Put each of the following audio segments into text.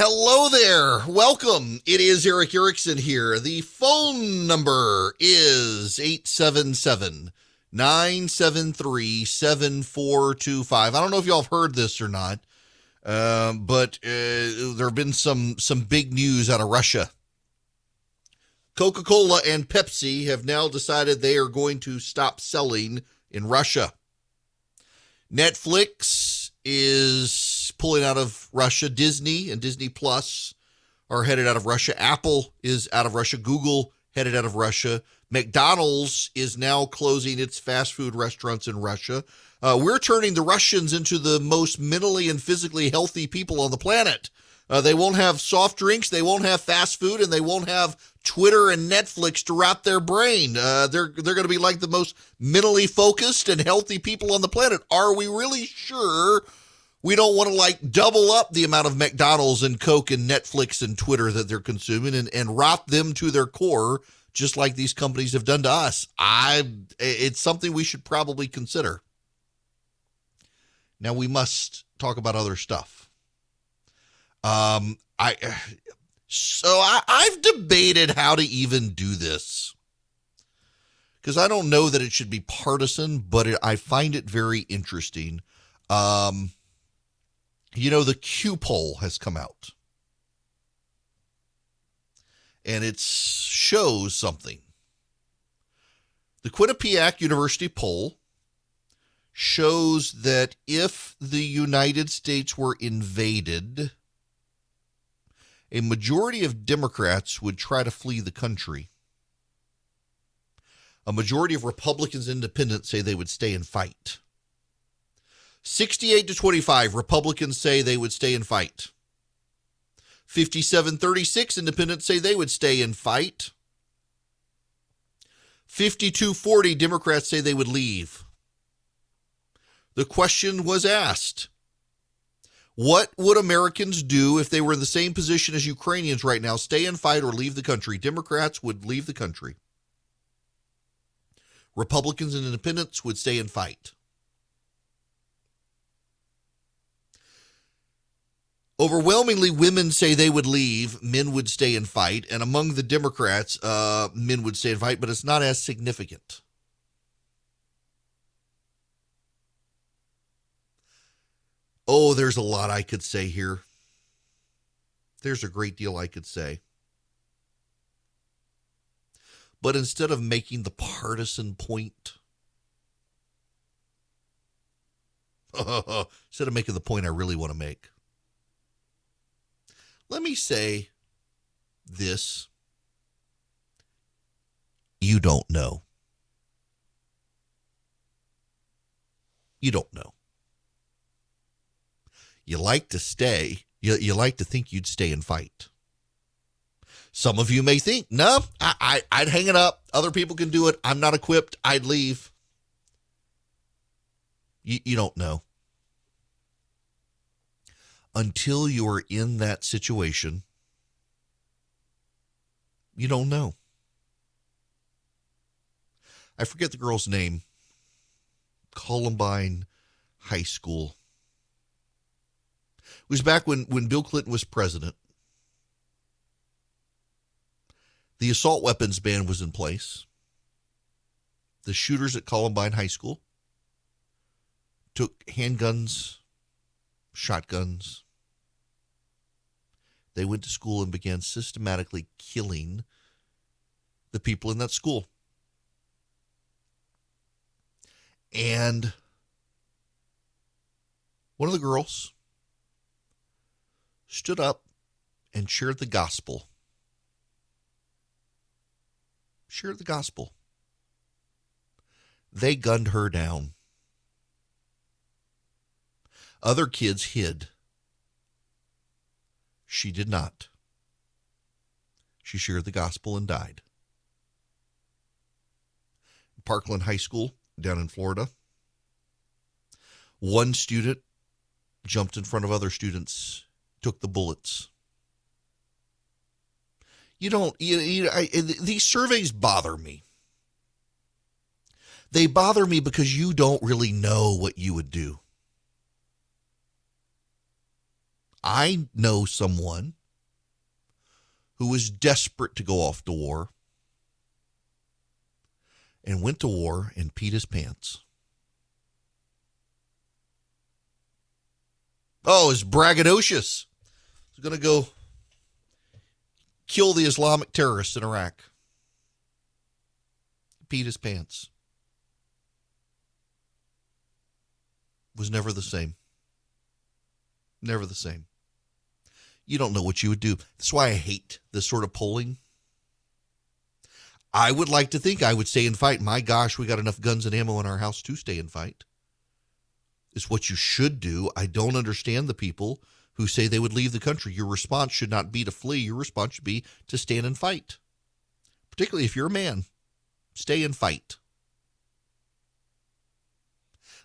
Hello there. Welcome. It is Erick Erickson here. The phone number is 877 973 7425. I don't know if y'all have heard this or not, um, but uh, there have been some, some big news out of Russia. Coca Cola and Pepsi have now decided they are going to stop selling in Russia. Netflix is pulling out of Russia. Disney and Disney Plus are headed out of Russia. Apple is out of Russia. Google headed out of Russia. McDonald's is now closing its fast food restaurants in Russia. Uh, we're turning the Russians into the most mentally and physically healthy people on the planet. Uh, they won't have soft drinks, they won't have fast food, and they won't have Twitter and Netflix to wrap their brain. Uh, they're they're going to be like the most mentally focused and healthy people on the planet. Are we really sure we don't want to like double up the amount of McDonald's and Coke and Netflix and Twitter that they're consuming and, and rot them to their core, just like these companies have done to us? I it's something we should probably consider. Now we must talk about other stuff. Um, I so I, I've debated how to even do this because I don't know that it should be partisan, but it, I find it very interesting. Um, you know, the Q poll has come out, and it shows something. The Quinnipiac University poll shows that if the United States were invaded, a majority of Democrats would try to flee the country. A majority of Republicans and independents say they would stay and fight. 68 to 25, Republicans say they would stay and fight. 57 36, independents say they would stay and fight. 52 40, Democrats say they would leave. The question was asked what would Americans do if they were in the same position as Ukrainians right now? Stay and fight or leave the country? Democrats would leave the country. Republicans and independents would stay and fight. Overwhelmingly, women say they would leave, men would stay and fight. And among the Democrats, uh, men would stay and fight, but it's not as significant. Oh, there's a lot I could say here. There's a great deal I could say. But instead of making the partisan point, instead of making the point I really want to make, let me say this. You don't know. You don't know you like to stay. You, you like to think you'd stay and fight. Some of you may think, no, I, I, would hang it up. Other people can do it. I'm not equipped. I'd leave. You, you don't know. Until you're in that situation, you don't know. I forget the girl's name. Columbine High School. It was back when, when Bill Clinton was president. The assault weapons ban was in place. The shooters at Columbine High School took handguns, shotguns. They went to school and began systematically killing the people in that school. And one of the girls stood up and shared the gospel. Shared the gospel. They gunned her down. Other kids hid. She did not. She shared the gospel and died. Parkland High School down in Florida. One student jumped in front of other students took the bullets. You don't, you, you I, these surveys bother me. They bother me because you don't really know what you would do. I know someone who was desperate to go off to war and went to war and peed his pants. Oh, is braggadocious. He's going to go kill the Islamic terrorists in Iraq. Peed his pants. Was never the same. Never the same. You don't know what you would do. That's why I hate this sort of polling. I would like to think I would stay and fight. My gosh, we got enough guns and ammo in our house to stay and fight. It's what you should do. I don't understand the people who say they would leave the country. Your response should not be to flee. Your response should be to stand and fight. Particularly if you're a man, stay and fight.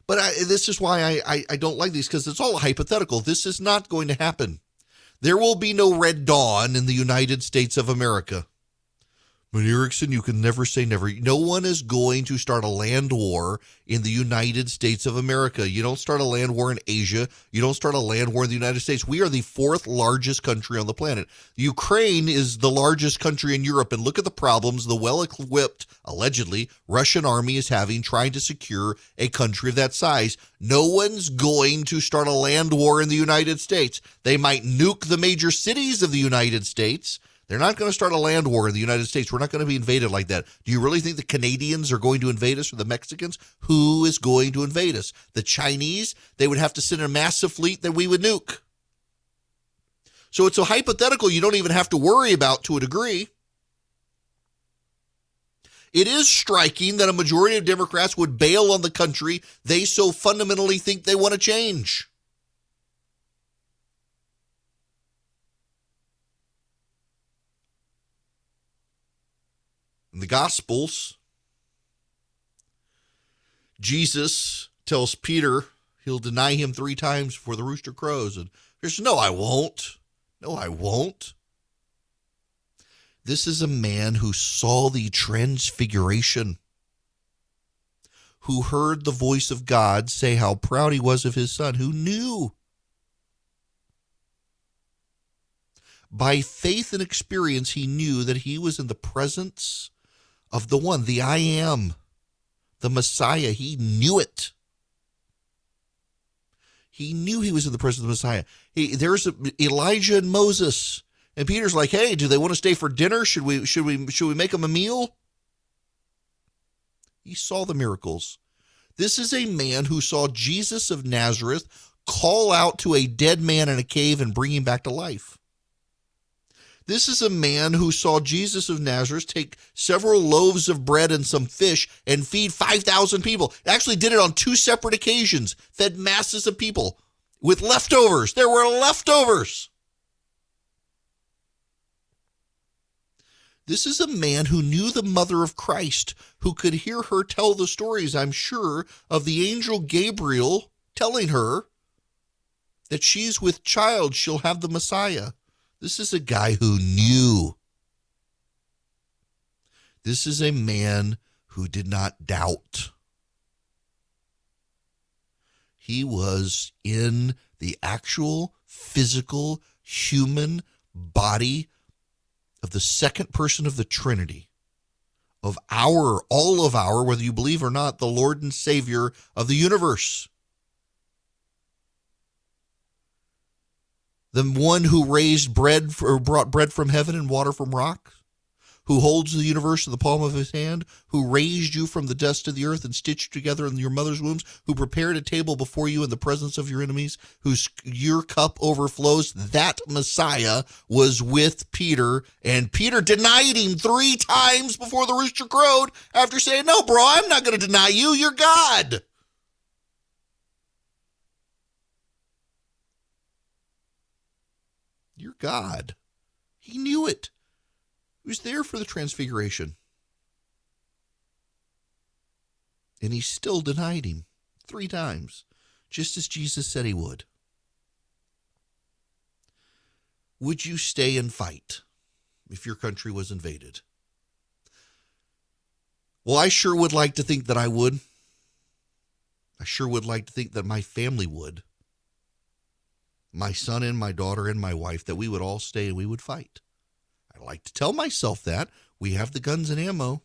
But I, this is why I, I, I don't like these because it's all hypothetical. This is not going to happen. There will be no red dawn in the United States of America. But Erickson, you can never say never. No one is going to start a land war in the United States of America. You don't start a land war in Asia. You don't start a land war in the United States. We are the fourth largest country on the planet. Ukraine is the largest country in Europe. And look at the problems the well equipped, allegedly, Russian army is having trying to secure a country of that size. No one's going to start a land war in the United States. They might nuke the major cities of the United States they're not going to start a land war in the United States. We're not going to be invaded like that. Do you really think the Canadians are going to invade us or the Mexicans? Who is going to invade us? The Chinese? They would have to send a massive fleet that we would nuke. So it's a hypothetical you don't even have to worry about to a degree. It is striking that a majority of Democrats would bail on the country they so fundamentally think they want to change. In the Gospels, Jesus tells Peter he'll deny him three times before the rooster crows. And there's no, I won't. No, I won't. This is a man who saw the transfiguration, who heard the voice of God say how proud he was of his son, who knew by faith and experience, he knew that he was in the presence of the one, the I am, the Messiah. He knew it. He knew he was in the presence of the Messiah. He, there's a, Elijah and Moses, and Peter's like, "Hey, do they want to stay for dinner? Should we should we should we make them a meal?" He saw the miracles. This is a man who saw Jesus of Nazareth call out to a dead man in a cave and bring him back to life. This is a man who saw Jesus of Nazareth take several loaves of bread and some fish and feed 5,000 people. Actually, did it on two separate occasions, fed masses of people with leftovers. There were leftovers. This is a man who knew the mother of Christ, who could hear her tell the stories, I'm sure, of the angel Gabriel telling her that she's with child, she'll have the Messiah. This is a guy who knew. This is a man who did not doubt. He was in the actual physical human body of the second person of the Trinity, of our, all of our, whether you believe or not, the Lord and Savior of the universe. The one who raised bread or brought bread from heaven and water from rocks, who holds the universe in the palm of his hand, who raised you from the dust of the earth and stitched together in your mother's wombs, who prepared a table before you in the presence of your enemies, whose your cup overflows, that Messiah was with Peter, and Peter denied him three times before the rooster crowed after saying, No, bro, I'm not going to deny you. You're God. God. He knew it. He was there for the transfiguration. And he still denied him three times, just as Jesus said he would. Would you stay and fight if your country was invaded? Well, I sure would like to think that I would. I sure would like to think that my family would. My son and my daughter and my wife, that we would all stay and we would fight. I like to tell myself that. We have the guns and ammo.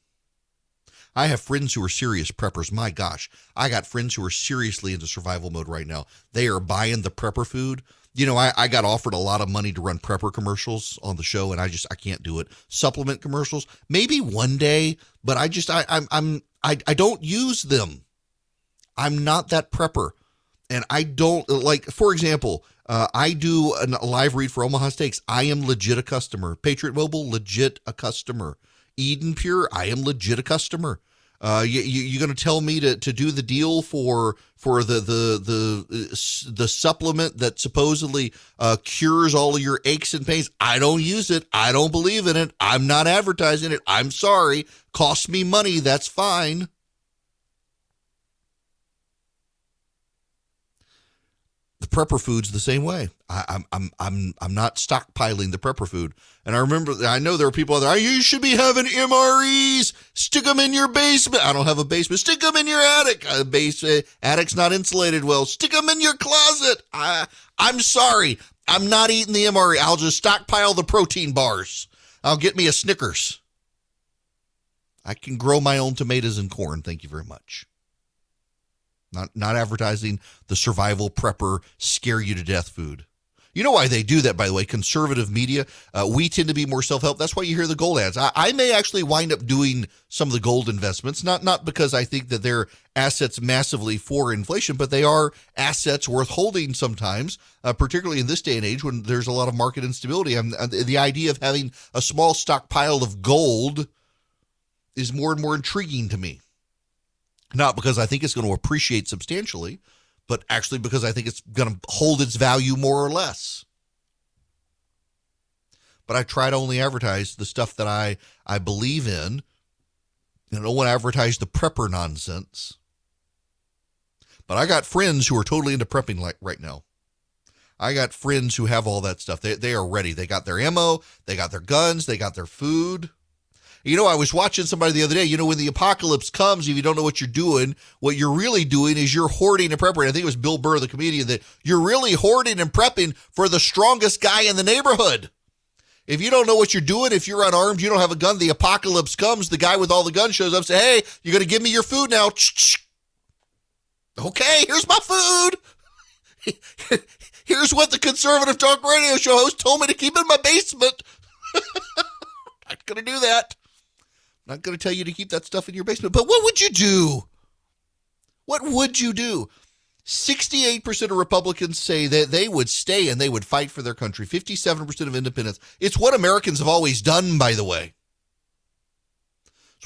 I have friends who are serious preppers. My gosh, I got friends who are seriously into survival mode right now. They are buying the prepper food. You know, I, I got offered a lot of money to run prepper commercials on the show, and I just I can't do it. Supplement commercials, maybe one day, but I just I I'm I'm I, I don't use them. I'm not that prepper, and I don't like. For example, uh, I do a live read for Omaha Steaks. I am legit a customer. Patriot Mobile, legit a customer. Eden Pure, I am legit a customer. Uh, you, you, are going to tell me to, to do the deal for for the the the the supplement that supposedly uh, cures all of your aches and pains. I don't use it. I don't believe in it. I'm not advertising it. I'm sorry. Costs me money. That's fine. Prepper food's the same way. I, am I'm I'm I'm not stockpiling the prepper food. And I remember I know there are people out there. You should be having MREs. Stick them in your basement. I don't have a basement. Stick them in your attic. A base uh, attic's not insulated well. Stick them in your closet. I I'm sorry. I'm not eating the MRE. I'll just stockpile the protein bars. I'll get me a Snickers. I can grow my own tomatoes and corn. Thank you very much. Not not advertising the survival prepper scare you to death food. You know why they do that, by the way? Conservative media, uh, we tend to be more self help. That's why you hear the gold ads. I, I, may actually wind up doing some of the gold investments, not not because I think that they're assets massively for inflation, but they are assets worth holding sometimes, uh, particularly in this day and age when there's a lot of market instability. And the idea of having a small stockpile of gold is more and more intriguing to me. Not because I think it's going to appreciate substantially, but actually because I think it's going to hold its value more or less. But I try to only advertise the stuff that I, I believe in. And I don't want to advertise the prepper nonsense. But I got friends who are totally into prepping like right now. I got friends who have all that stuff. They, they are ready. They got their ammo, they got their guns, they got their food. You know, I was watching somebody the other day. You know, when the apocalypse comes, if you don't know what you're doing, what you're really doing is you're hoarding and prepping. I think it was Bill Burr, the comedian, that you're really hoarding and prepping for the strongest guy in the neighborhood. If you don't know what you're doing, if you're unarmed, you don't have a gun, the apocalypse comes, the guy with all the guns shows up, and say, Hey, you're going to give me your food now. Okay, here's my food. here's what the conservative talk radio show host told me to keep in my basement. Not going to do that. Not going to tell you to keep that stuff in your basement, but what would you do? What would you do? 68% of Republicans say that they would stay and they would fight for their country. 57% of independents. It's what Americans have always done, by the way.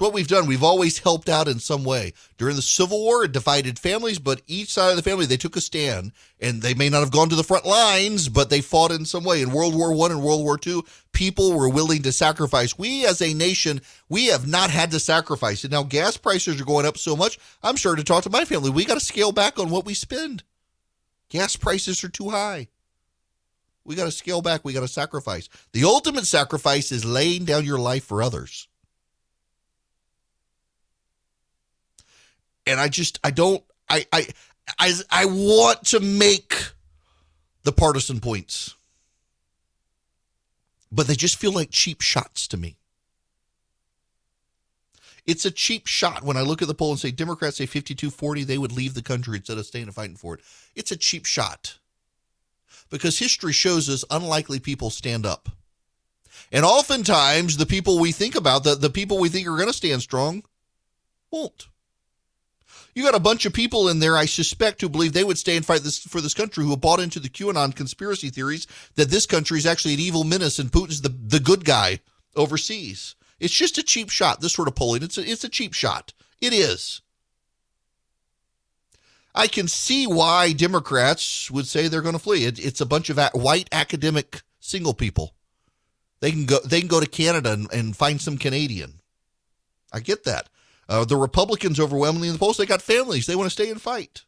What we've done. We've always helped out in some way. During the Civil War, it divided families, but each side of the family, they took a stand. And they may not have gone to the front lines, but they fought in some way. In World War One and World War Two, people were willing to sacrifice. We as a nation, we have not had to sacrifice. And now gas prices are going up so much, I'm sure to talk to my family. We got to scale back on what we spend. Gas prices are too high. We got to scale back. We got to sacrifice. The ultimate sacrifice is laying down your life for others. And I just I don't I I I I want to make the partisan points. But they just feel like cheap shots to me. It's a cheap shot when I look at the poll and say Democrats say 52 40, they would leave the country instead of staying and fighting for it. It's a cheap shot because history shows us unlikely people stand up. And oftentimes, the people we think about, the, the people we think are going to stand strong, won't. You got a bunch of people in there, I suspect, who believe they would stay and fight this for this country, who have bought into the QAnon conspiracy theories that this country is actually an evil menace and Putin's the, the good guy overseas. It's just a cheap shot. This sort of polling, it's a, it's a cheap shot. It is. I can see why Democrats would say they're going to flee. It, it's a bunch of white academic single people. They can go. They can go to Canada and, and find some Canadian. I get that. Uh, the Republicans overwhelmingly in the polls, they got families. They want to stay and fight.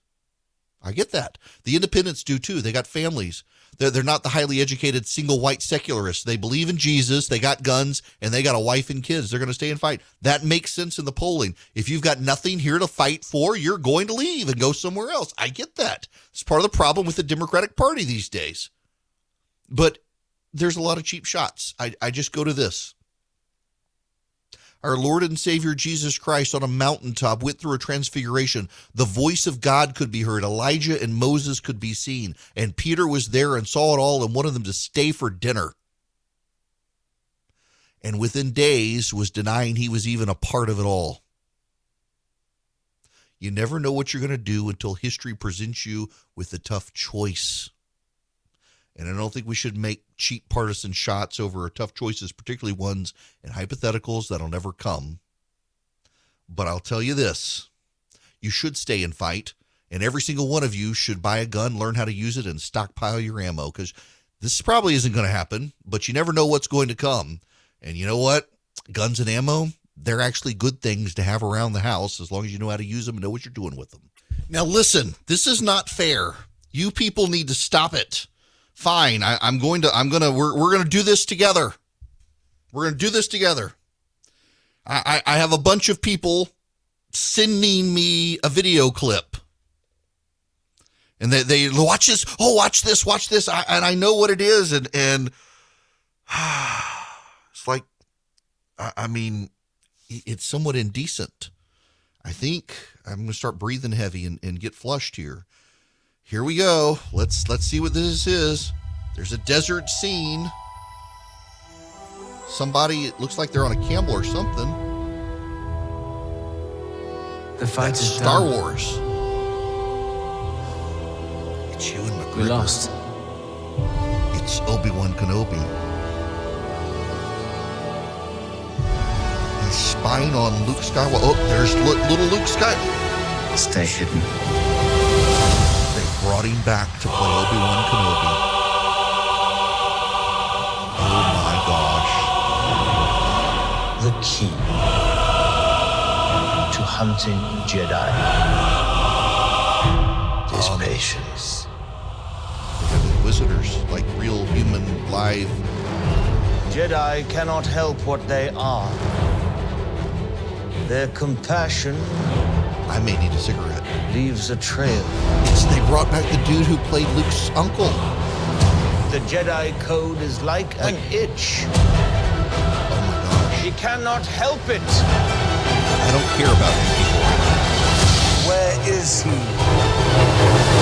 I get that. The independents do too. They got families. They're, they're not the highly educated single white secularists. They believe in Jesus. They got guns and they got a wife and kids. They're going to stay and fight. That makes sense in the polling. If you've got nothing here to fight for, you're going to leave and go somewhere else. I get that. It's part of the problem with the Democratic Party these days. But there's a lot of cheap shots. I, I just go to this. Our Lord and Savior Jesus Christ on a mountaintop went through a transfiguration. The voice of God could be heard. Elijah and Moses could be seen. And Peter was there and saw it all and wanted them to stay for dinner. And within days was denying he was even a part of it all. You never know what you're going to do until history presents you with a tough choice. And I don't think we should make cheap partisan shots over tough choices, particularly ones and hypotheticals that'll never come. But I'll tell you this you should stay and fight. And every single one of you should buy a gun, learn how to use it, and stockpile your ammo because this probably isn't going to happen, but you never know what's going to come. And you know what? Guns and ammo, they're actually good things to have around the house as long as you know how to use them and know what you're doing with them. Now, listen, this is not fair. You people need to stop it fine. I, am going to, I'm going to, we're, we're going to do this together. We're going to do this together. I, I, I have a bunch of people sending me a video clip. And they, they watch this. Oh, watch this, watch this. I, and I know what it is. And, and it's like, I, I mean, it's somewhat indecent. I think I'm going to start breathing heavy and, and get flushed here here we go. Let's let's see what this is. There's a desert scene. Somebody it looks like they're on a camel or something. The fight That's is Star done. Wars. It's Ewan McGregor. We lost. It's Obi-Wan Kenobi. He's spying on Luke Skywalker. Oh, there's little Luke Skywalker. Stay hidden brought him back to play Obi-Wan Kenobi. Oh my gosh. The key to hunting Jedi is um, patience. Inquisitors, like real human, live. Jedi cannot help what they are. Their compassion I may need a cigarette. Leaves a trail. They brought back the dude who played Luke's uncle. The Jedi Code is like, like an itch. Oh my gosh. He cannot help it. I don't care about these people. Where is he?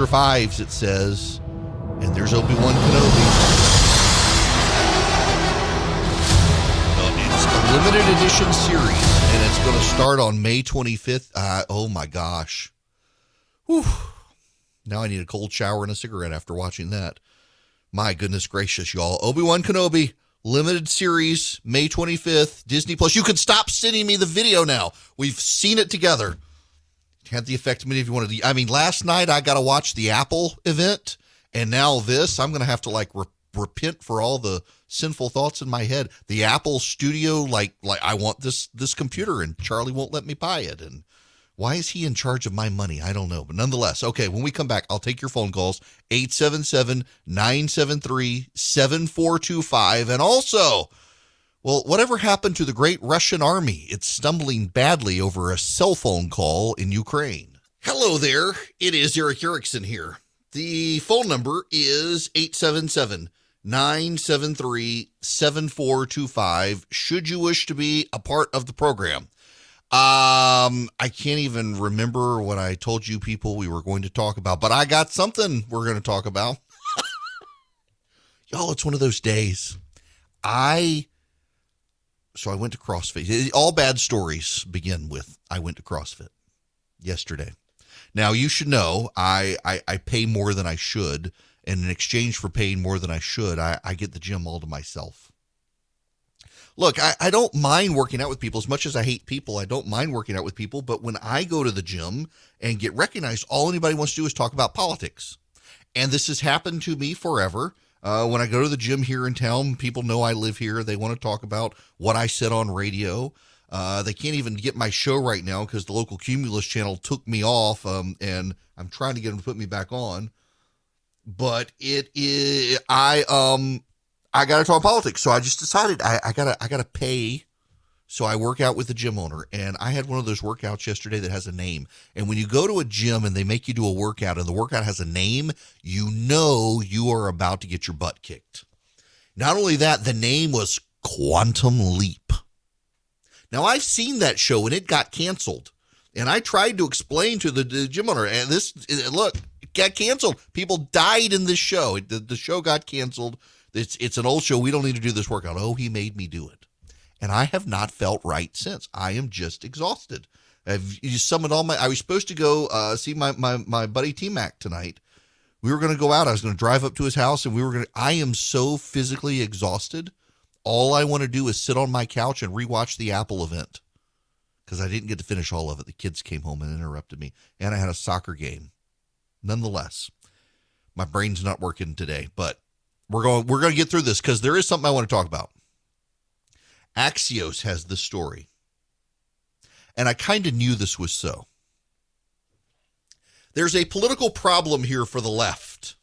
Survives, it says. And there's Obi Wan Kenobi. it's a limited edition series, and it's going to start on May 25th. Uh, oh my gosh. Whew. Now I need a cold shower and a cigarette after watching that. My goodness gracious, y'all. Obi Wan Kenobi, limited series, May 25th, Disney Plus. You can stop sending me the video now. We've seen it together had the effect many of you wanted to. I mean, last night I got to watch the Apple event, and now this. I'm going to have to like re- repent for all the sinful thoughts in my head. The Apple Studio, like, like I want this this computer, and Charlie won't let me buy it, and why is he in charge of my money? I don't know. But nonetheless, okay, when we come back, I'll take your phone calls 877 973 7425. And also, well, whatever happened to the great Russian army? It's stumbling badly over a cell phone call in Ukraine. Hello there. It is Erick Erickson here. The phone number is 877 973 7425. Should you wish to be a part of the program? Um, I can't even remember what I told you people we were going to talk about, but I got something we're going to talk about. Y'all, it's one of those days. I so I went to CrossFit. All bad stories begin with I went to CrossFit yesterday. Now you should know I, I, I pay more than I should, and in exchange for paying more than I should, I, I get the gym all to myself. Look, I, I don't mind working out with people as much as I hate people. I don't mind working out with people, but when I go to the gym and get recognized, all anybody wants to do is talk about politics. And this has happened to me forever. Uh, when I go to the gym here in town, people know I live here. They want to talk about what I said on radio. Uh, they can't even get my show right now because the local Cumulus channel took me off, um, and I'm trying to get them to put me back on. but it is I um I got to talk politics, so I just decided I, I gotta I gotta pay. So I work out with the gym owner, and I had one of those workouts yesterday that has a name. And when you go to a gym and they make you do a workout, and the workout has a name, you know you are about to get your butt kicked. Not only that, the name was Quantum Leap. Now I've seen that show and it got canceled. And I tried to explain to the, the gym owner, and this look, it got canceled. People died in this show. The, the show got canceled. It's it's an old show. We don't need to do this workout. Oh, he made me do it, and I have not felt right since. I am just exhausted. I've you summoned all my. I was supposed to go uh, see my my my buddy T Mac tonight. We were going to go out. I was going to drive up to his house, and we were going to. I am so physically exhausted. All I want to do is sit on my couch and rewatch the Apple event because I didn't get to finish all of it. The kids came home and interrupted me, and I had a soccer game. Nonetheless, my brain's not working today, but we're going we're going to get through this because there is something I want to talk about. Axios has the story, and I kind of knew this was so. There's a political problem here for the left.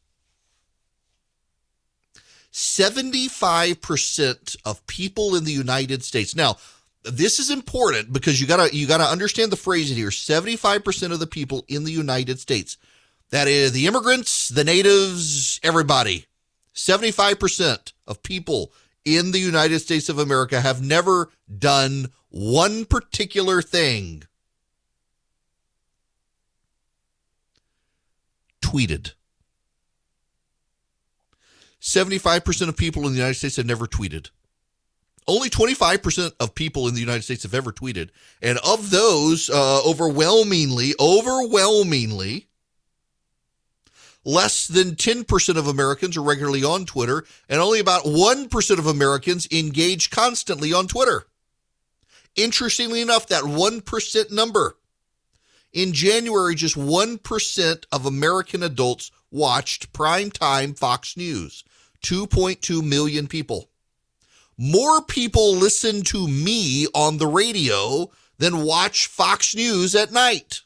75% of people in the United States. Now, this is important because you got to you got to understand the phrasing here. 75% of the people in the United States. That is the immigrants, the natives, everybody 75% of people in the United States of America have never done one particular thing. Tweeted. 75% of people in the United States have never tweeted. Only 25% of people in the United States have ever tweeted. And of those, uh, overwhelmingly, overwhelmingly, Less than 10% of Americans are regularly on Twitter, and only about 1% of Americans engage constantly on Twitter. Interestingly enough, that 1% number. In January, just 1% of American adults watched primetime Fox News. 2.2 million people. More people listen to me on the radio than watch Fox News at night.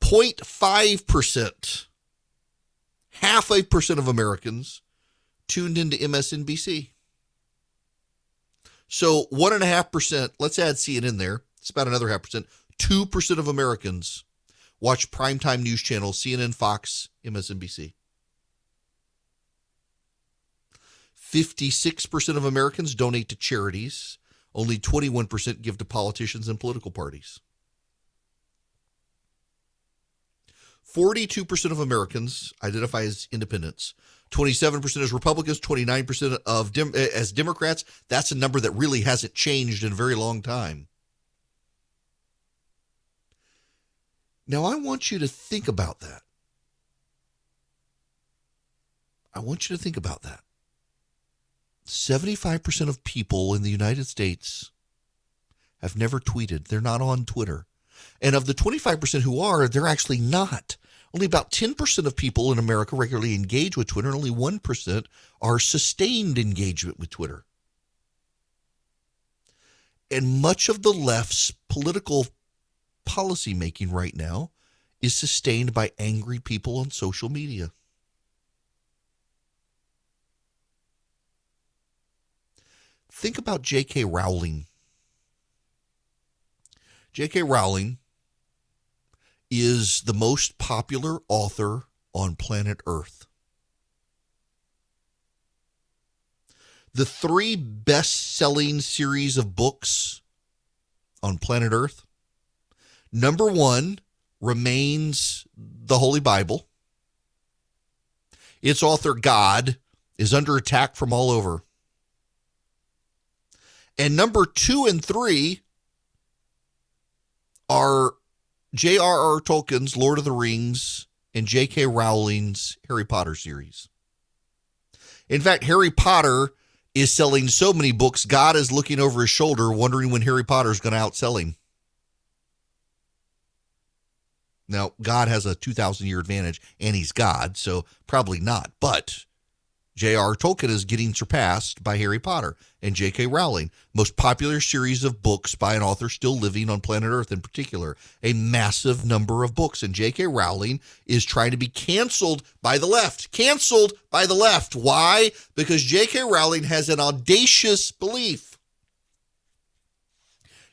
0.5%, half a percent of Americans tuned into MSNBC. So 1.5%, let's add CNN there. It's about another half percent. 2% of Americans watch primetime news channels, CNN, Fox, MSNBC. 56% of Americans donate to charities. Only 21% give to politicians and political parties. 42% of Americans identify as independents. 27% as Republicans, 29% of Dem- eh, as Democrats. That's a number that really hasn't changed in a very long time. Now, I want you to think about that. I want you to think about that. 75% of people in the United States have never tweeted. They're not on Twitter. And of the 25% who are, they're actually not. Only about 10% of people in America regularly engage with Twitter, and only 1% are sustained engagement with Twitter. And much of the left's political policy making right now is sustained by angry people on social media. Think about J.K. Rowling. J.K. Rowling is the most popular author on planet Earth. The three best selling series of books on planet Earth number one remains the Holy Bible. Its author, God, is under attack from all over. And number two and three are J.R.R. Tolkien's Lord of the Rings and J.K. Rowling's Harry Potter series. In fact, Harry Potter is selling so many books, God is looking over his shoulder, wondering when Harry Potter is going to outsell him. Now, God has a 2,000 year advantage, and he's God, so probably not. But J.R. Tolkien is getting surpassed by Harry Potter and J.K. Rowling, most popular series of books by an author still living on planet Earth in particular, a massive number of books. And J.K. Rowling is trying to be canceled by the left. Canceled by the left. Why? Because J.K. Rowling has an audacious belief.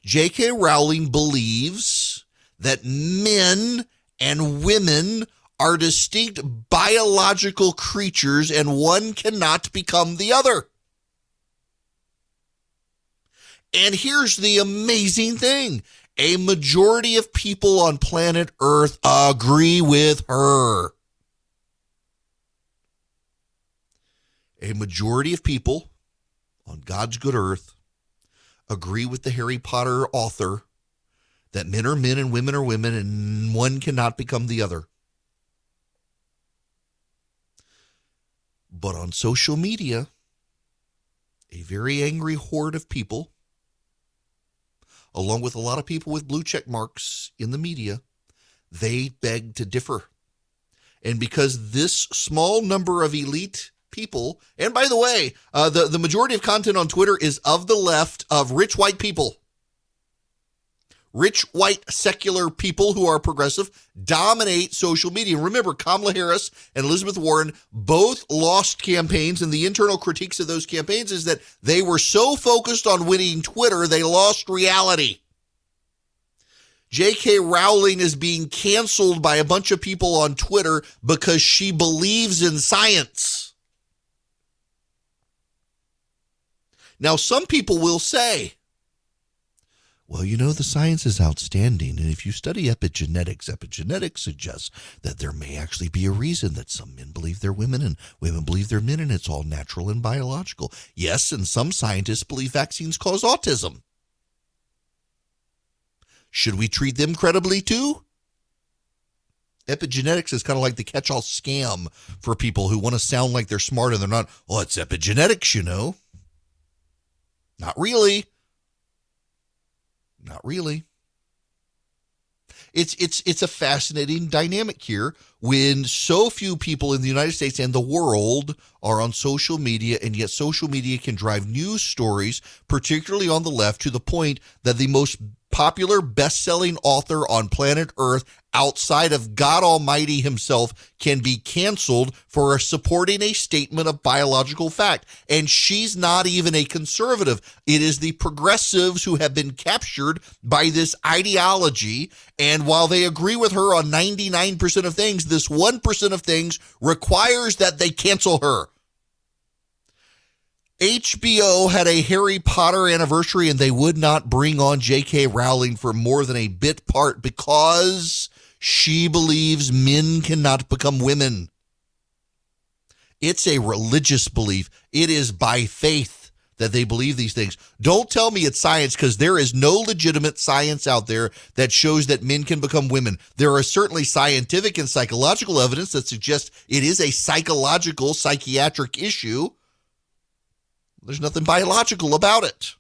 J.K. Rowling believes that men and women are distinct biological creatures and one cannot become the other. And here's the amazing thing a majority of people on planet Earth agree with her. A majority of people on God's good earth agree with the Harry Potter author that men are men and women are women and one cannot become the other. But on social media, a very angry horde of people, along with a lot of people with blue check marks in the media, they beg to differ. And because this small number of elite people, and by the way, uh, the, the majority of content on Twitter is of the left of rich white people rich white secular people who are progressive dominate social media. Remember, Kamala Harris and Elizabeth Warren both lost campaigns, and the internal critiques of those campaigns is that they were so focused on winning Twitter, they lost reality. J.K. Rowling is being canceled by a bunch of people on Twitter because she believes in science. Now, some people will say, well, you know, the science is outstanding. And if you study epigenetics, epigenetics suggests that there may actually be a reason that some men believe they're women and women believe they're men, and it's all natural and biological. Yes, and some scientists believe vaccines cause autism. Should we treat them credibly too? Epigenetics is kind of like the catch all scam for people who want to sound like they're smart and they're not. Oh, it's epigenetics, you know. Not really. Not really. It's it's it's a fascinating dynamic here when so few people in the United States and the world are on social media and yet social media can drive news stories particularly on the left to the point that the most popular best-selling author on planet Earth outside of God Almighty himself can be canceled for supporting a statement of biological fact. And she's not even a conservative. It is the progressives who have been captured by this ideology. And while they agree with her on 99% of things, this 1% of things requires that they cancel her. HBO had a Harry Potter anniversary and they would not bring on J.K. Rowling for more than a bit part because she believes men cannot become women. It's a religious belief, it is by faith that they believe these things. Don't tell me it's science because there is no legitimate science out there that shows that men can become women. There are certainly scientific and psychological evidence that suggests it is a psychological, psychiatric issue there's nothing biological about it.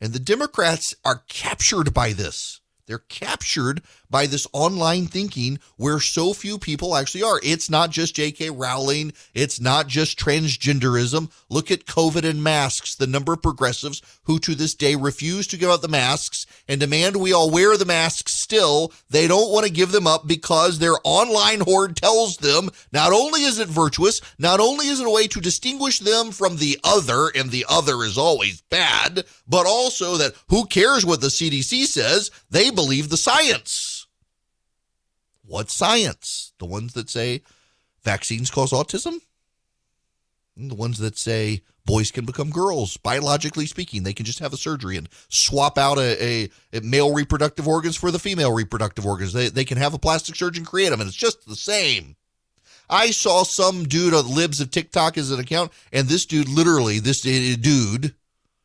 And the Democrats are captured by this. They're captured by this online thinking where so few people actually are. It's not just J.K. Rowling. It's not just transgenderism. Look at COVID and masks. The number of progressives who to this day refuse to give out the masks and demand we all wear the masks still. They don't want to give them up because their online horde tells them not only is it virtuous, not only is it a way to distinguish them from the other, and the other is always bad, but also that who cares what the CDC says? They believe the science. What science? The ones that say vaccines cause autism? The ones that say boys can become girls, biologically speaking. They can just have a surgery and swap out a, a, a, male reproductive organs for the female reproductive organs. They, they can have a plastic surgeon create them, and it's just the same. I saw some dude on Libs of TikTok as an account, and this dude, literally, this dude,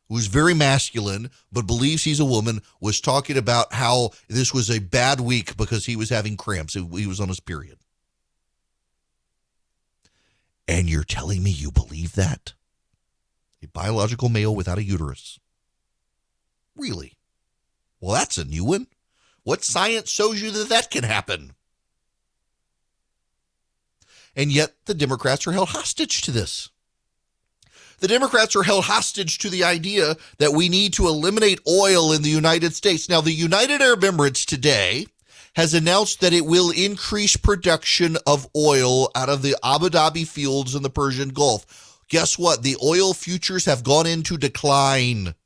who's very masculine but believes he's a woman, was talking about how this was a bad week because he was having cramps. He was on his period. And you're telling me you believe that? A biological male without a uterus. Really? Well, that's a new one. What science shows you that that can happen? And yet the Democrats are held hostage to this. The Democrats are held hostage to the idea that we need to eliminate oil in the United States. Now, the United Arab Emirates today has announced that it will increase production of oil out of the Abu Dhabi fields in the Persian Gulf. Guess what? The oil futures have gone into decline.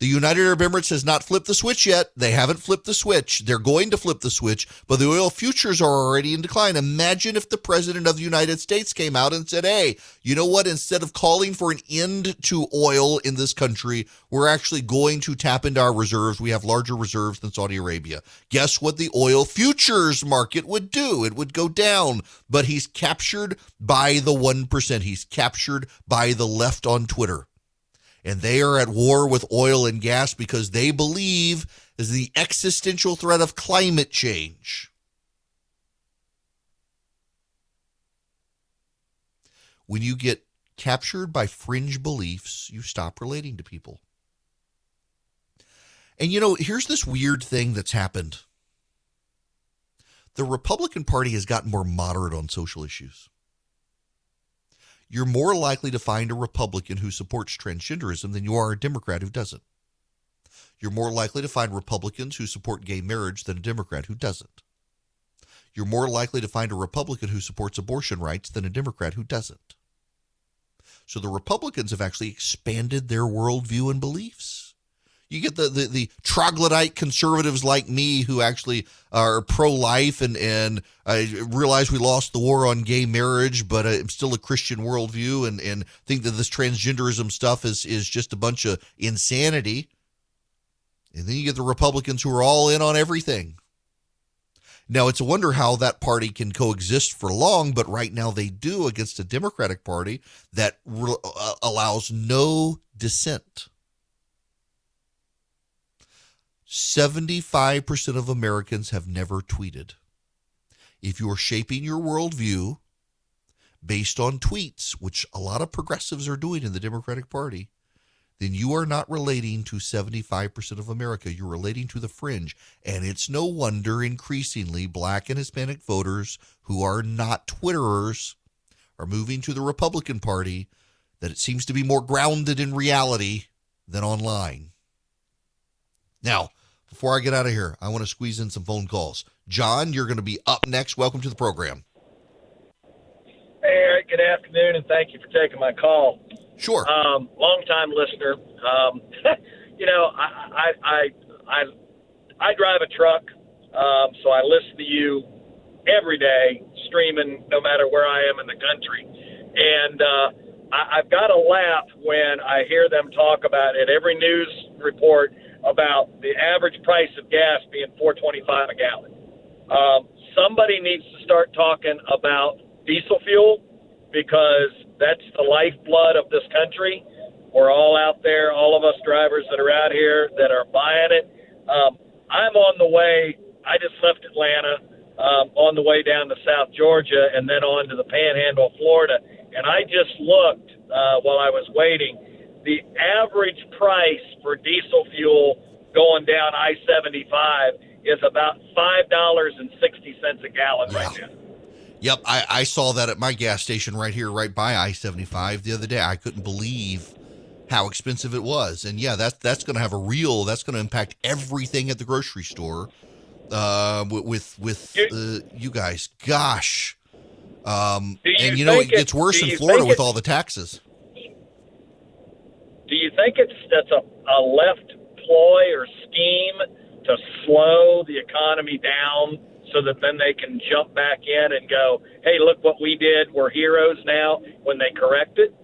The United Arab Emirates has not flipped the switch yet. They haven't flipped the switch. They're going to flip the switch, but the oil futures are already in decline. Imagine if the president of the United States came out and said, Hey, you know what? Instead of calling for an end to oil in this country, we're actually going to tap into our reserves. We have larger reserves than Saudi Arabia. Guess what the oil futures market would do? It would go down, but he's captured by the 1%. He's captured by the left on Twitter and they are at war with oil and gas because they believe is the existential threat of climate change. When you get captured by fringe beliefs, you stop relating to people. And you know, here's this weird thing that's happened. The Republican Party has gotten more moderate on social issues you're more likely to find a Republican who supports transgenderism than you are a Democrat who doesn't. You're more likely to find Republicans who support gay marriage than a Democrat who doesn't. You're more likely to find a Republican who supports abortion rights than a Democrat who doesn't. So the Republicans have actually expanded their worldview and beliefs. You get the, the, the troglodyte conservatives like me who actually are pro life and, and I realize we lost the war on gay marriage, but I'm still a Christian worldview and, and think that this transgenderism stuff is, is just a bunch of insanity. And then you get the Republicans who are all in on everything. Now, it's a wonder how that party can coexist for long, but right now they do against a Democratic Party that re- uh, allows no dissent. 75% of Americans have never tweeted. If you're shaping your worldview based on tweets, which a lot of progressives are doing in the Democratic Party, then you are not relating to 75% of America. You're relating to the fringe. And it's no wonder increasingly black and Hispanic voters who are not Twitterers are moving to the Republican Party that it seems to be more grounded in reality than online. Now, before I get out of here, I want to squeeze in some phone calls. John, you're going to be up next. Welcome to the program. Hey, Erick. Good afternoon, and thank you for taking my call. Sure. Um, long time listener. Um, you know, I, I I I I drive a truck, um, so I listen to you every day, streaming no matter where I am in the country, and uh, I, I've got to laugh when I hear them talk about it. Every news report about the average price of gas being 4.25 a gallon. Um, somebody needs to start talking about diesel fuel because that's the lifeblood of this country. We're all out there, all of us drivers that are out here that are buying it. Um, I'm on the way. I just left Atlanta um, on the way down to South Georgia and then on to the Panhandle, Florida. And I just looked uh, while I was waiting the average price for diesel fuel going down I 75 is about $5.60 a gallon yeah. right now. Yep, I, I saw that at my gas station right here, right by I 75 the other day. I couldn't believe how expensive it was. And yeah, that's that's going to have a real that's going to impact everything at the grocery store. Uh, with with uh, you guys, gosh, um, you and you know it gets worse in Florida with all the taxes do you think it's that's a, a left ploy or scheme to slow the economy down so that then they can jump back in and go, hey, look what we did. We're heroes now when they correct it?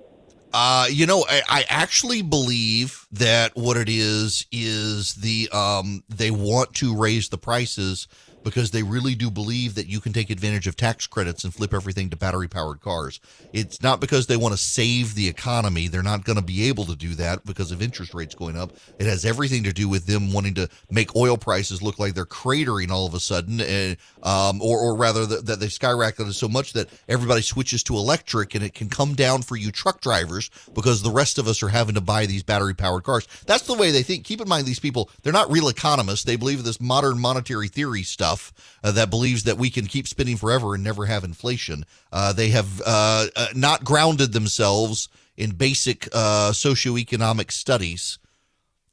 Uh, you know, I, I, actually believe that what it is is the um, they want to raise the prices because they really do believe that you can take advantage of tax credits and flip everything to battery powered cars. It's not because they want to save the economy. They're not going to be able to do that because of interest rates going up. It has everything to do with them wanting to make oil prices look like they're cratering all of a sudden, and, um, or, or rather that, that they've skyrocketed so much that everybody switches to electric and it can come down for you truck drivers because the rest of us are having to buy these battery powered cars. That's the way they think. Keep in mind, these people, they're not real economists. They believe this modern monetary theory stuff stuff uh, that believes that we can keep spending forever and never have inflation. Uh, they have uh, uh, not grounded themselves in basic uh, socioeconomic studies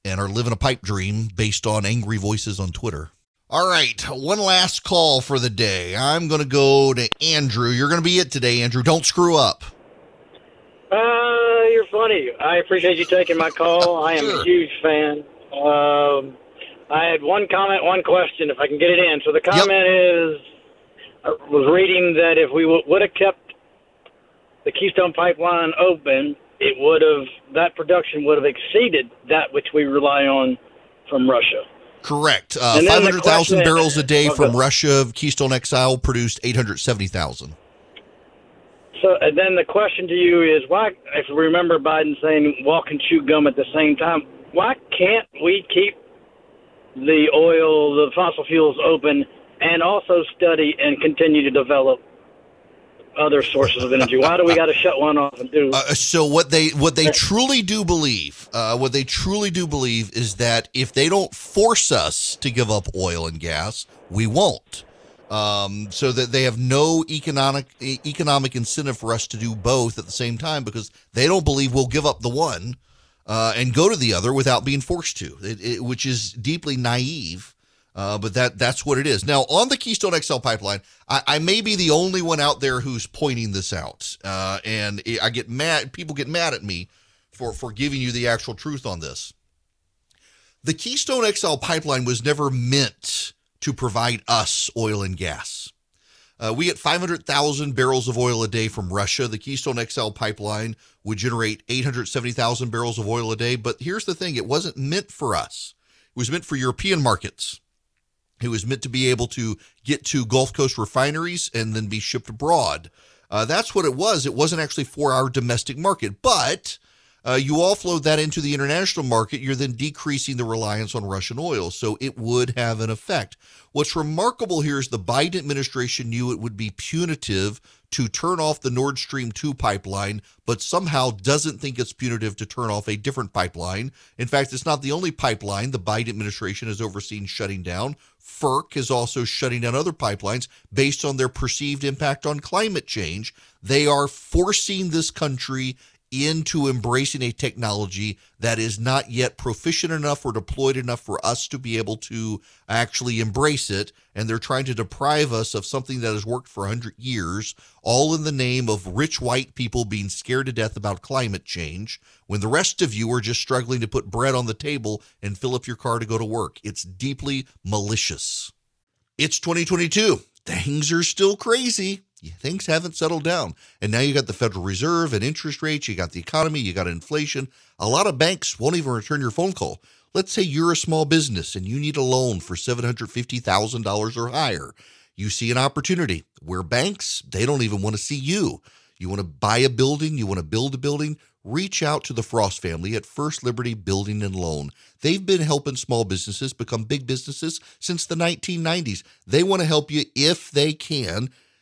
and are living a pipe dream based on angry voices on Twitter. All right, one last call for the day. I'm going to go to Andrew. You're going to be it today, Andrew. Don't screw up. Uh, you're funny. I appreciate you taking my call. I am Sure. a huge fan. Um, I had one comment, one question, if I can get it in. So the comment is, I was reading that if we w- would have kept the Keystone Pipeline open, it would have that production would have exceeded that which we rely on from Russia. Correct. Uh, And the 500,000 barrels a day from Russia. Keystone XL produced 870,000. So, and then the question to you is, why? If you remember Biden saying walk and chew gum at the same time, why can't we keep the oil, the fossil fuels open, and also study and continue to develop other sources of energy? Why do we got to shut one off and do? Uh, so what they what they truly do believe, uh, what they truly do believe is that if they don't force us to give up oil and gas, we won't. Um, so that they have no economic economic incentive for us to do both at the same time because they don't believe we'll give up the one uh, and go to the other without being forced to, it, it, which is deeply naive. Uh, but that that's what it is. Now on the Keystone XL pipeline, I, I may be the only one out there who's pointing this out, uh, and I get mad. People get mad at me for for giving you the actual truth on this. The Keystone XL pipeline was never meant to provide us oil and gas. Uh, we get 500,000 barrels of oil a day from Russia. The Keystone XL pipeline would generate 870,000 barrels of oil a day. But here's the thing it wasn't meant for us, it was meant for European markets. It was meant to be able to get to Gulf Coast refineries and then be shipped abroad. Uh, that's what it was. It wasn't actually for our domestic market. But uh, you offload that into the international market, you're then decreasing the reliance on Russian oil. So it would have an effect. What's remarkable here is the Biden administration knew it would be punitive to turn off the Nord Stream 2 pipeline, but somehow doesn't think it's punitive to turn off a different pipeline. In fact, it's not the only pipeline the Biden administration has overseen shutting down. FERC is also shutting down other pipelines based on their perceived impact on climate change. They are forcing this country into embracing a technology that is not yet proficient enough or deployed enough for us to be able to actually embrace it. And they're trying to deprive us of something that has worked for 100 years, all in the name of rich white people being scared to death about climate change, when the rest of you are just struggling to put bread on the table and fill up your car to go to work. It's deeply malicious. It's 2022. Things are still crazy. Things haven't settled down. And now you got the Federal Reserve and interest rates, you got the economy, you got inflation. A lot of banks won't even return your phone call. Let's say you're a small business and you need a loan for $750,000 or higher. You see an opportunity where banks, they don't even want to see you. You want to buy a building, you want to build a building, reach out to the Frost family at First Liberty Building and Loan. They've been helping small businesses become big businesses since the 1990s. They want to help you if they can.